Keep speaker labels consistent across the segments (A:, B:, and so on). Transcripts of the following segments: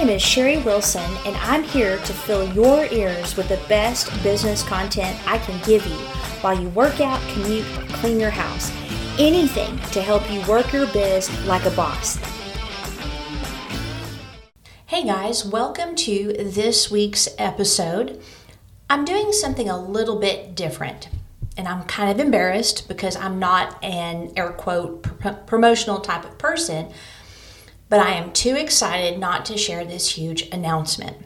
A: name is Sherry Wilson, and I'm here to fill your ears with the best business content I can give you while you work out, commute, clean your house. Anything to help you work your biz like a boss. Hey guys, welcome to this week's episode. I'm doing something a little bit different, and I'm kind of embarrassed because I'm not an air quote pr- promotional type of person but I am too excited not to share this huge announcement.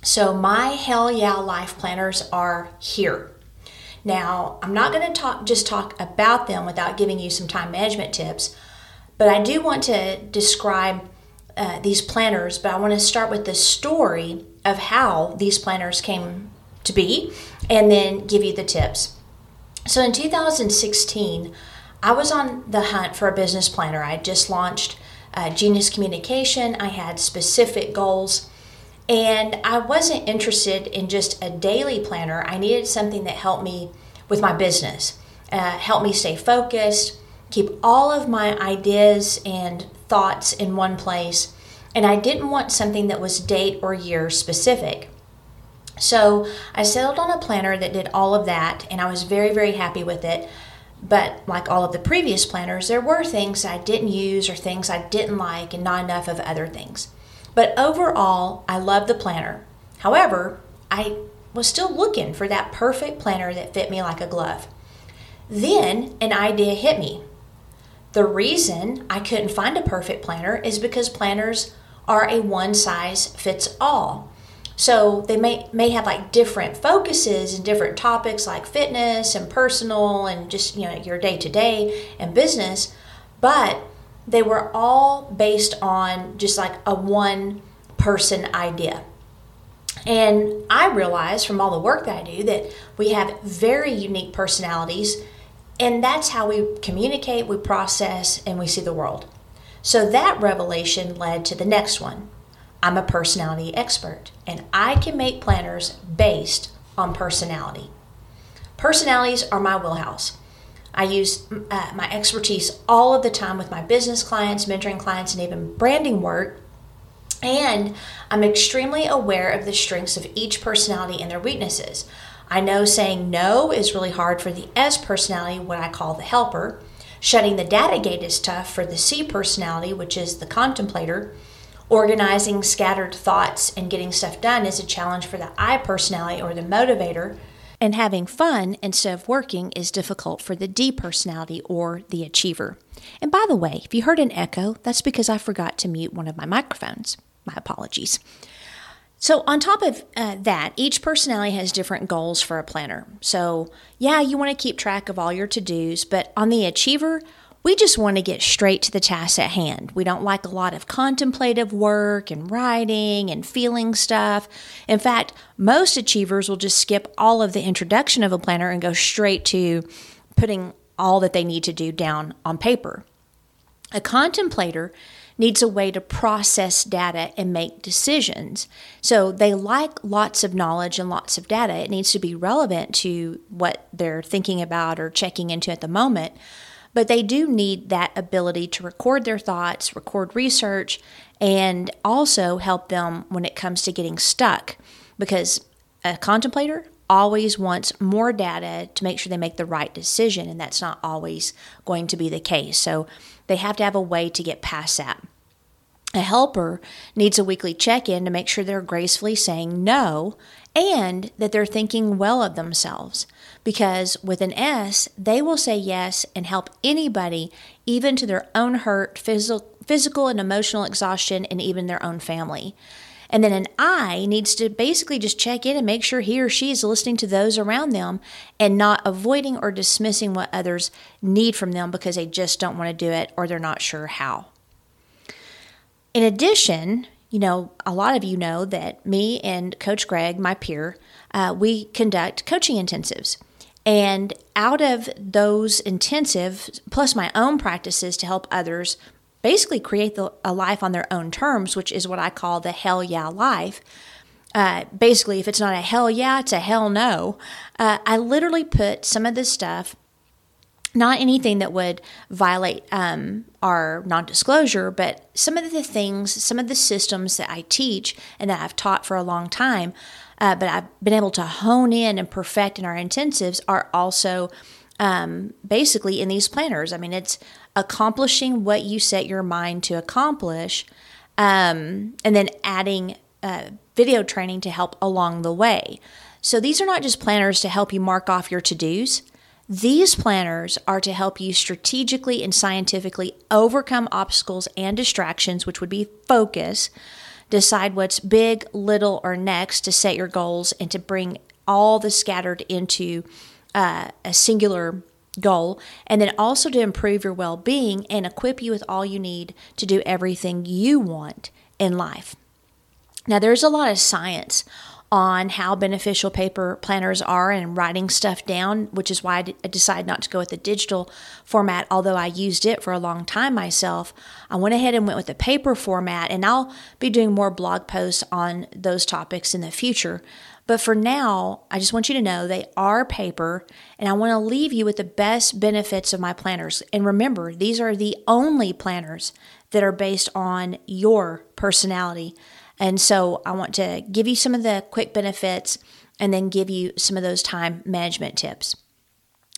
A: So, my Hell Yeah Life Planners are here. Now, I'm not going to talk just talk about them without giving you some time management tips, but I do want to describe uh, these planners, but I want to start with the story of how these planners came to be and then give you the tips. So in 2016, I was on the hunt for a business planner. I had just launched uh, Genius Communication. I had specific goals. And I wasn't interested in just a daily planner. I needed something that helped me with my business, uh, help me stay focused, keep all of my ideas and thoughts in one place. And I didn't want something that was date or year specific. So I settled on a planner that did all of that, and I was very, very happy with it. But like all of the previous planners, there were things I didn't use or things I didn't like, and not enough of other things. But overall, I love the planner. However, I was still looking for that perfect planner that fit me like a glove. Then an idea hit me. The reason I couldn't find a perfect planner is because planners are a one size fits all. So they may may have like different focuses and different topics like fitness and personal and just you know your day to day and business, but they were all based on just like a one person idea. And I realized from all the work that I do that we have very unique personalities, and that's how we communicate, we process, and we see the world. So that revelation led to the next one I'm a personality expert and I can make planners based on personality. Personalities are my wheelhouse. I use uh, my expertise all of the time with my business clients, mentoring clients, and even branding work. And I'm extremely aware of the strengths of each personality and their weaknesses. I know saying no is really hard for the S personality, what I call the helper. Shutting the data gate is tough for the C personality, which is the contemplator. Organizing scattered thoughts and getting stuff done is a challenge for the I personality or the motivator. And having fun instead of working is difficult for the D personality or the achiever. And by the way, if you heard an echo, that's because I forgot to mute one of my microphones. My apologies. So, on top of uh, that, each personality has different goals for a planner. So, yeah, you want to keep track of all your to dos, but on the achiever, we just want to get straight to the task at hand. We don't like a lot of contemplative work and writing and feeling stuff. In fact, most achievers will just skip all of the introduction of a planner and go straight to putting all that they need to do down on paper. A contemplator needs a way to process data and make decisions. So they like lots of knowledge and lots of data. It needs to be relevant to what they're thinking about or checking into at the moment but they do need that ability to record their thoughts, record research, and also help them when it comes to getting stuck because a contemplator always wants more data to make sure they make the right decision, and that's not always going to be the case. So they have to have a way to get past that. A helper needs a weekly check in to make sure they're gracefully saying no and that they're thinking well of themselves. Because with an S, they will say yes and help anybody, even to their own hurt, physical, physical and emotional exhaustion, and even their own family. And then an I needs to basically just check in and make sure he or she is listening to those around them and not avoiding or dismissing what others need from them because they just don't want to do it or they're not sure how. In addition, you know, a lot of you know that me and Coach Greg, my peer, uh, we conduct coaching intensives. And out of those intensives, plus my own practices to help others basically create the, a life on their own terms, which is what I call the hell yeah life. Uh, basically, if it's not a hell yeah, it's a hell no. Uh, I literally put some of this stuff not anything that would violate um, our non disclosure, but some of the things, some of the systems that I teach and that I've taught for a long time, uh, but I've been able to hone in and perfect in our intensives are also um, basically in these planners. I mean, it's accomplishing what you set your mind to accomplish, um, and then adding uh, video training to help along the way. So these are not just planners to help you mark off your to dos. These planners are to help you strategically and scientifically overcome obstacles and distractions, which would be focus, decide what's big, little, or next to set your goals, and to bring all the scattered into uh, a singular goal, and then also to improve your well being and equip you with all you need to do everything you want in life. Now, there's a lot of science on how beneficial paper planners are and writing stuff down, which is why I decided not to go with the digital format, although I used it for a long time myself. I went ahead and went with the paper format, and I'll be doing more blog posts on those topics in the future. But for now, I just want you to know they are paper, and I want to leave you with the best benefits of my planners. And remember, these are the only planners that are based on your personality. And so I want to give you some of the quick benefits and then give you some of those time management tips.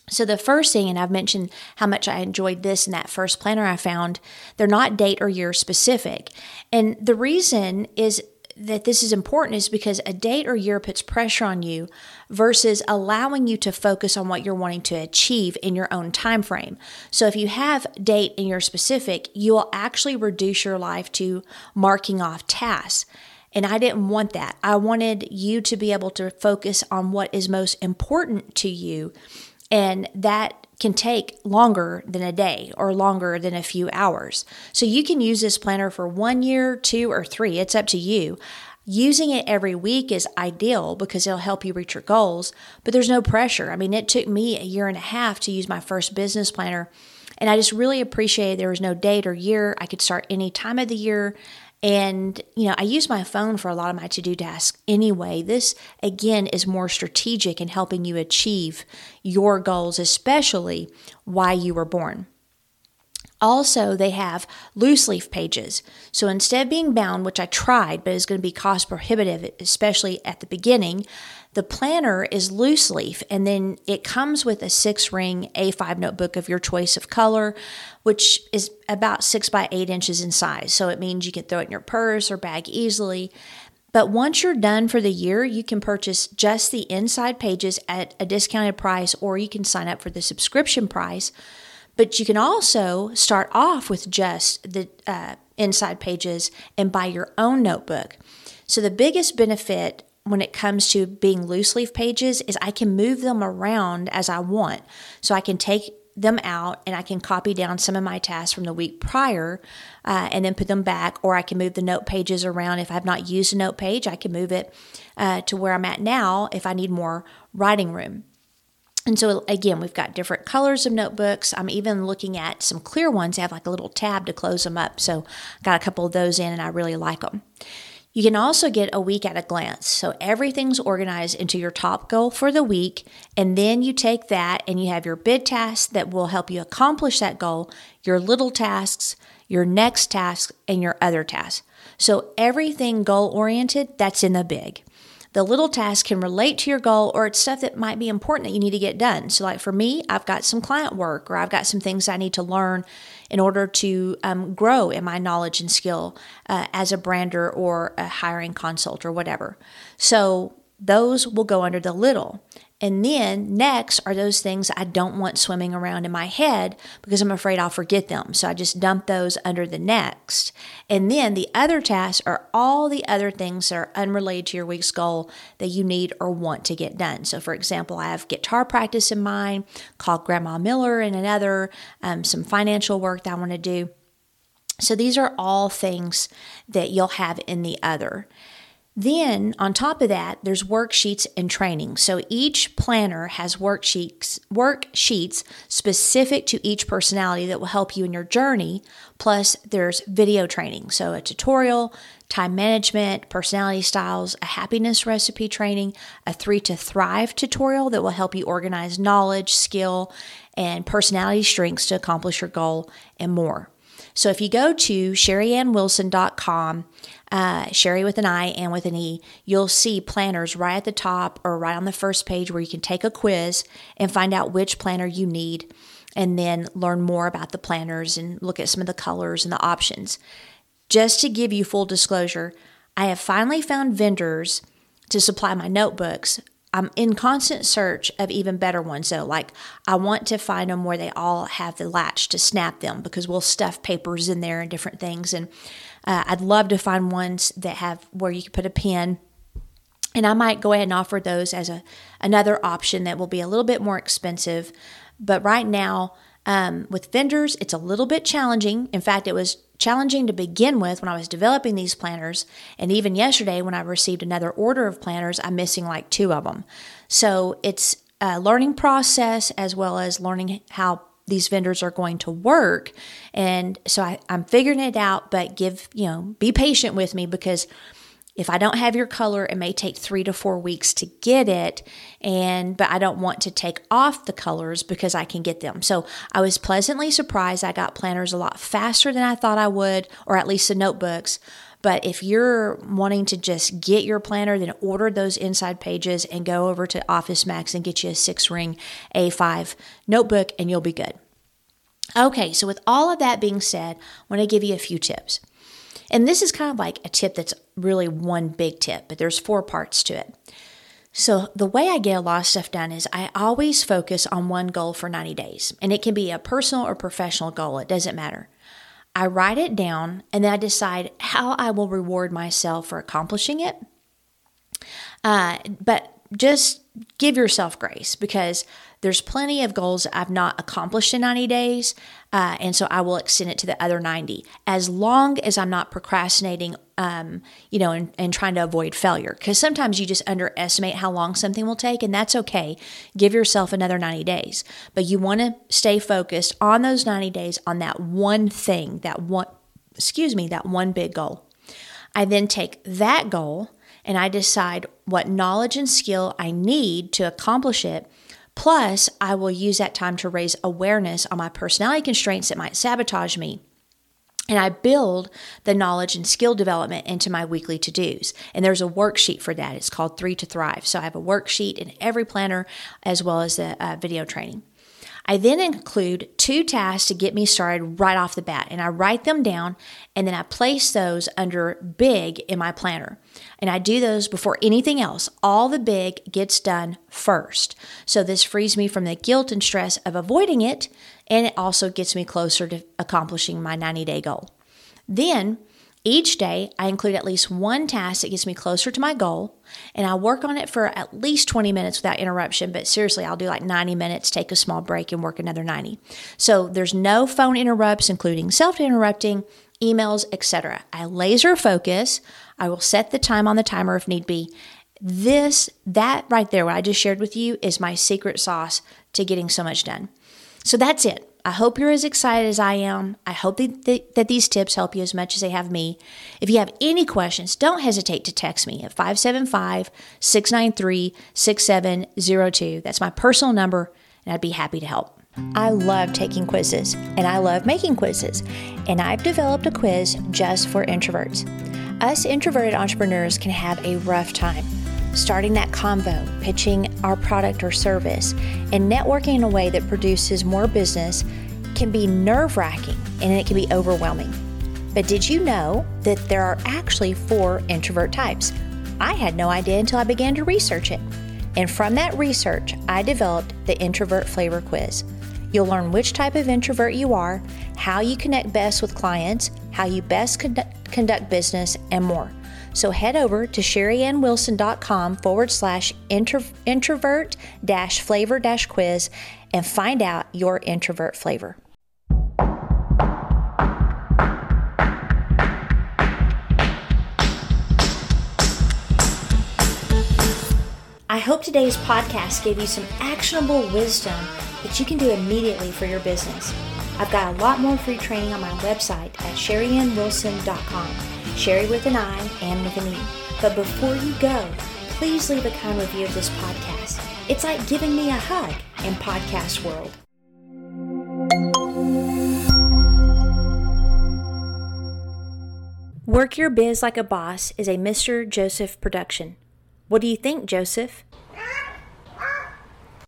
A: So, the first thing, and I've mentioned how much I enjoyed this in that first planner I found, they're not date or year specific. And the reason is that this is important is because a date or year puts pressure on you versus allowing you to focus on what you're wanting to achieve in your own time frame. So if you have date and year specific, you will actually reduce your life to marking off tasks. And I didn't want that. I wanted you to be able to focus on what is most important to you. And that can take longer than a day or longer than a few hours. So you can use this planner for one year, two, or three. It's up to you. Using it every week is ideal because it'll help you reach your goals, but there's no pressure. I mean, it took me a year and a half to use my first business planner, and I just really appreciated there was no date or year. I could start any time of the year. And, you know, I use my phone for a lot of my to do tasks anyway. This, again, is more strategic in helping you achieve your goals, especially why you were born. Also, they have loose leaf pages. So instead of being bound, which I tried, but is going to be cost prohibitive, especially at the beginning, the planner is loose leaf, and then it comes with a six ring A5 notebook of your choice of color, which is about six by eight inches in size. So it means you can throw it in your purse or bag easily. But once you're done for the year, you can purchase just the inside pages at a discounted price, or you can sign up for the subscription price. But you can also start off with just the uh, inside pages and buy your own notebook. So, the biggest benefit when it comes to being loose leaf pages is I can move them around as I want. So I can take them out and I can copy down some of my tasks from the week prior uh, and then put them back, or I can move the note pages around. If I've not used a note page, I can move it uh, to where I'm at now if I need more writing room. And so, again, we've got different colors of notebooks. I'm even looking at some clear ones. They have like a little tab to close them up. So, got a couple of those in and I really like them. You can also get a week at a glance. So everything's organized into your top goal for the week. And then you take that and you have your big tasks that will help you accomplish that goal, your little tasks, your next tasks, and your other tasks. So everything goal oriented, that's in the big. The little task can relate to your goal or it's stuff that might be important that you need to get done. So, like for me, I've got some client work or I've got some things I need to learn in order to um, grow in my knowledge and skill uh, as a brander or a hiring consult or whatever. So, those will go under the little. And then next are those things I don't want swimming around in my head because I'm afraid I'll forget them. So I just dump those under the next. And then the other tasks are all the other things that are unrelated to your week's goal that you need or want to get done. So, for example, I have guitar practice in mind, call Grandma Miller and another, um, some financial work that I want to do. So these are all things that you'll have in the other. Then, on top of that, there's worksheets and training. So each planner has worksheets, worksheets specific to each personality that will help you in your journey. Plus, there's video training. So a tutorial, time management, personality styles, a happiness recipe training, a three to thrive tutorial that will help you organize knowledge, skill, and personality strengths to accomplish your goal, and more. So if you go to sherryannwilson.com, uh, Sherry with an I and with an E, you'll see planners right at the top or right on the first page where you can take a quiz and find out which planner you need and then learn more about the planners and look at some of the colors and the options. Just to give you full disclosure, I have finally found vendors to supply my notebooks. I'm in constant search of even better ones though. Like I want to find them where they all have the latch to snap them because we'll stuff papers in there and different things. And uh, I'd love to find ones that have where you can put a pen. And I might go ahead and offer those as a another option that will be a little bit more expensive. But right now, um, with vendors, it's a little bit challenging. In fact, it was challenging to begin with when I was developing these planners. And even yesterday, when I received another order of planners, I'm missing like two of them. So it's a learning process as well as learning how these vendors are going to work. And so I, I'm figuring it out, but give, you know, be patient with me because if I don't have your color, it may take three to four weeks to get it. And, but I don't want to take off the colors because I can get them. So I was pleasantly surprised. I got planners a lot faster than I thought I would, or at least the notebooks. But if you're wanting to just get your planner, then order those inside pages and go over to Office Max and get you a six ring A5 notebook and you'll be good. Okay, so with all of that being said, I want to give you a few tips. And this is kind of like a tip that's really one big tip, but there's four parts to it. So, the way I get a lot of stuff done is I always focus on one goal for 90 days, and it can be a personal or professional goal, it doesn't matter. I write it down and then I decide how I will reward myself for accomplishing it. Uh, but just give yourself grace because there's plenty of goals I've not accomplished in 90 days, uh, and so I will extend it to the other 90 as long as I'm not procrastinating, um, you know, and, and trying to avoid failure. Because sometimes you just underestimate how long something will take, and that's okay. Give yourself another 90 days, but you want to stay focused on those 90 days on that one thing, that one, excuse me, that one big goal. I then take that goal and I decide what knowledge and skill I need to accomplish it. Plus, I will use that time to raise awareness on my personality constraints that might sabotage me. And I build the knowledge and skill development into my weekly to dos. And there's a worksheet for that. It's called Three to Thrive. So I have a worksheet in every planner as well as the uh, video training. I then include two tasks to get me started right off the bat, and I write them down and then I place those under big in my planner. And I do those before anything else. All the big gets done first. So this frees me from the guilt and stress of avoiding it, and it also gets me closer to accomplishing my 90 day goal. Then each day, I include at least one task that gets me closer to my goal, and I work on it for at least 20 minutes without interruption. But seriously, I'll do like 90 minutes, take a small break, and work another 90. So there's no phone interrupts, including self interrupting, emails, etc. I laser focus. I will set the time on the timer if need be. This, that right there, what I just shared with you, is my secret sauce to getting so much done. So that's it. I hope you're as excited as I am. I hope that, these tips help you as much as they have me. If you have any questions, don't hesitate to text me at 575 693 6702. That's my personal number, and I'd be happy to help. I love taking quizzes and I love making quizzes, and I've developed a quiz just for introverts. Us introverted entrepreneurs can have a rough time starting that convo, pitching our product or service, and networking in a way that produces more business can be nerve wracking and it can be overwhelming. But did you know that there are actually four introvert types? I had no idea until I began to research it. And from that research, I developed the Introvert Flavor Quiz. You'll learn which type of introvert you are, how you connect best with clients, how you best conduct business, and more. So head over to sherryannwilson.com forward slash introvert dash flavor dash quiz and find out your introvert flavor. I hope today's podcast gave you some actionable wisdom that you can do immediately for your business. I've got a lot more free training on my website at sherryannwilson.com. Sherry with an I and with an E. But before you go, please leave a kind review of this podcast. It's like giving me a hug in podcast world. Work Your Biz Like a Boss is a Mr. Joseph production. What do you think, Joseph?